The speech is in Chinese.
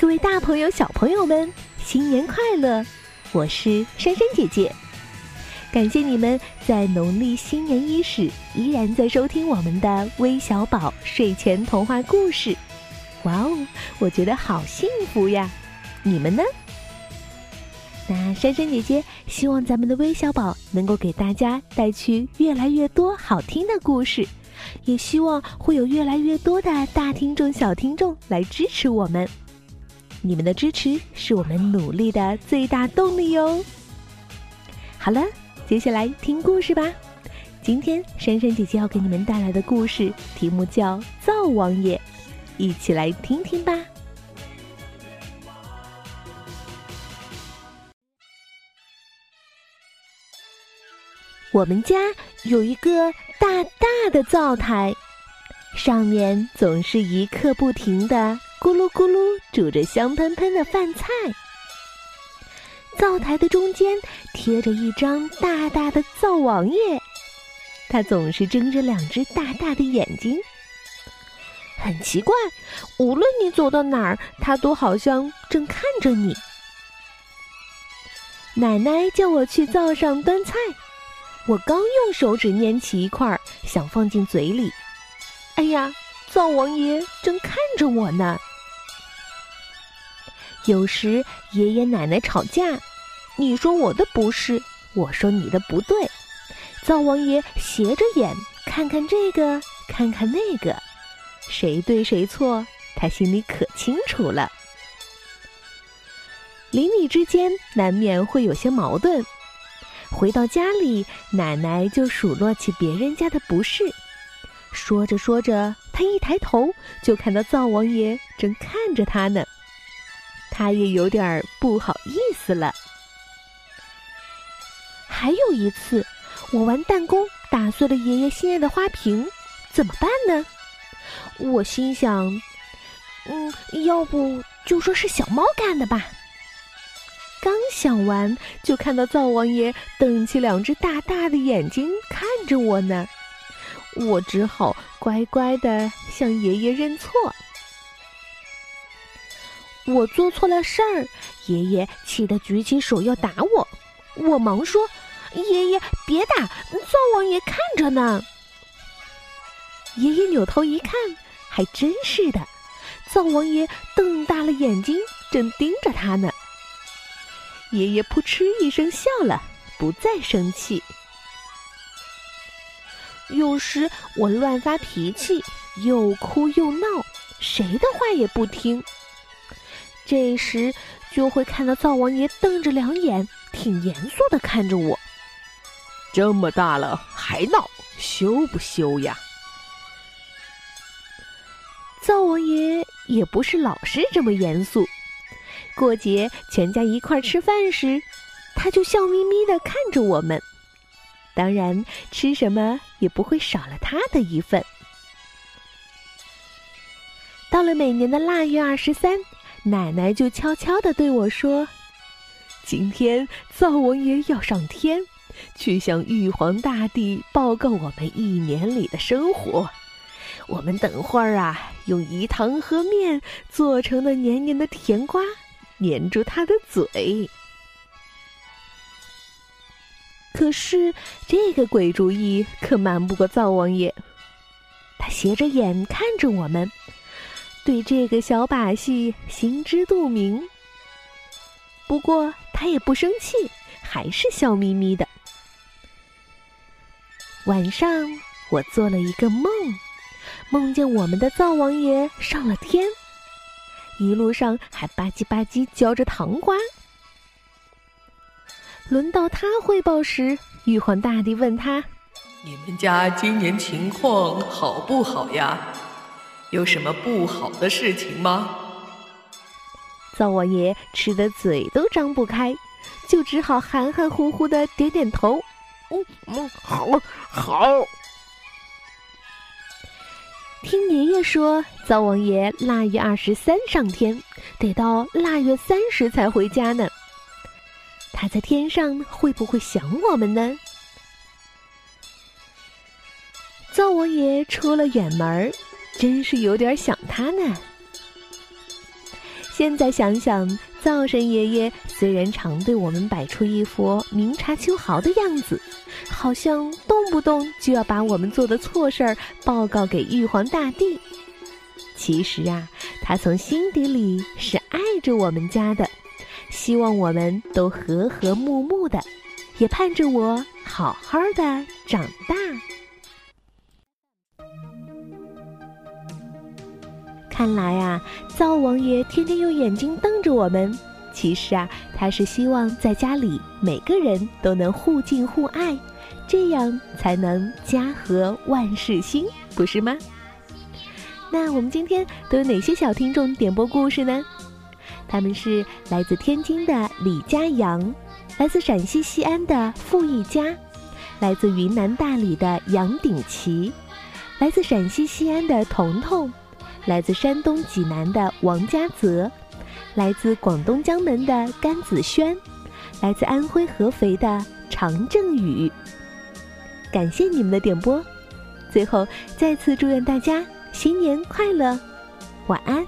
各位大朋友、小朋友们，新年快乐！我是珊珊姐姐，感谢你们在农历新年伊始依然在收听我们的微小宝睡前童话故事。哇哦，我觉得好幸福呀！你们呢？那珊珊姐姐希望咱们的微小宝能够给大家带去越来越多好听的故事，也希望会有越来越多的大听众、小听众来支持我们。你们的支持是我们努力的最大动力哟。好了，接下来听故事吧。今天珊珊姐姐要给你们带来的故事题目叫《灶王爷》，一起来听听吧。我们家有一个大大的灶台，上面总是一刻不停的。咕噜咕噜煮着香喷喷的饭菜，灶台的中间贴着一张大大的灶王爷，他总是睁着两只大大的眼睛。很奇怪，无论你走到哪儿，他都好像正看着你。奶奶叫我去灶上端菜，我刚用手指捏起一块，想放进嘴里，哎呀，灶王爷正看着我呢。有时爷爷奶奶吵架，你说我的不是，我说你的不对，灶王爷斜着眼看看这个，看看那个，谁对谁错，他心里可清楚了。邻里之间难免会有些矛盾，回到家里，奶奶就数落起别人家的不是，说着说着，他一抬头就看到灶王爷正看着他呢。他也有点不好意思了。还有一次，我玩弹弓打碎了爷爷心爱的花瓶，怎么办呢？我心想，嗯，要不就说是小猫干的吧。刚想完，就看到灶王爷瞪起两只大大的眼睛看着我呢。我只好乖乖的向爷爷认错。我做错了事儿，爷爷气得举起手要打我，我忙说：“爷爷别打，灶王爷看着呢。”爷爷扭头一看，还真是的，灶王爷瞪大了眼睛，正盯着他呢。爷爷扑哧一声笑了，不再生气。有时我乱发脾气，又哭又闹，谁的话也不听。这时就会看到灶王爷瞪着两眼，挺严肃的看着我。这么大了还闹，羞不羞呀？灶王爷也不是老是这么严肃。过节全家一块吃饭时，他就笑眯眯的看着我们。当然，吃什么也不会少了他的一份。到了每年的腊月二十三。奶奶就悄悄地对我说：“今天灶王爷要上天，去向玉皇大帝报告我们一年里的生活。我们等会儿啊，用饴糖和面做成的黏黏的甜瓜，粘住他的嘴。可是这个鬼主意可瞒不过灶王爷，他斜着眼看着我们。”对这个小把戏心知肚明，不过他也不生气，还是笑眯眯的。晚上我做了一个梦，梦见我们的灶王爷上了天，一路上还吧唧吧唧嚼着糖瓜。轮到他汇报时，玉皇大帝问他：“你们家今年情况好不好呀？”有什么不好的事情吗？灶王爷吃的嘴都张不开，就只好含含糊糊的点点头。嗯嗯，好，好。听爷爷说，灶王爷腊月二十三上天，得到腊月三十才回家呢。他在天上会不会想我们呢？灶王爷出了远门儿。真是有点想他呢。现在想想，灶神爷爷虽然常对我们摆出一副明察秋毫的样子，好像动不动就要把我们做的错事儿报告给玉皇大帝。其实啊，他从心底里是爱着我们家的，希望我们都和和睦睦的，也盼着我好好的长大。看来啊，灶王爷天天用眼睛瞪着我们，其实啊，他是希望在家里每个人都能互敬互爱，这样才能家和万事兴，不是吗？那我们今天都有哪些小听众点播故事呢？他们是来自天津的李佳阳，来自陕西西安的傅一佳，来自云南大理的杨鼎奇，来自陕西西安的彤彤。来自山东济南的王嘉泽，来自广东江门的甘子轩，来自安徽合肥的常正宇。感谢你们的点播，最后再次祝愿大家新年快乐，晚安。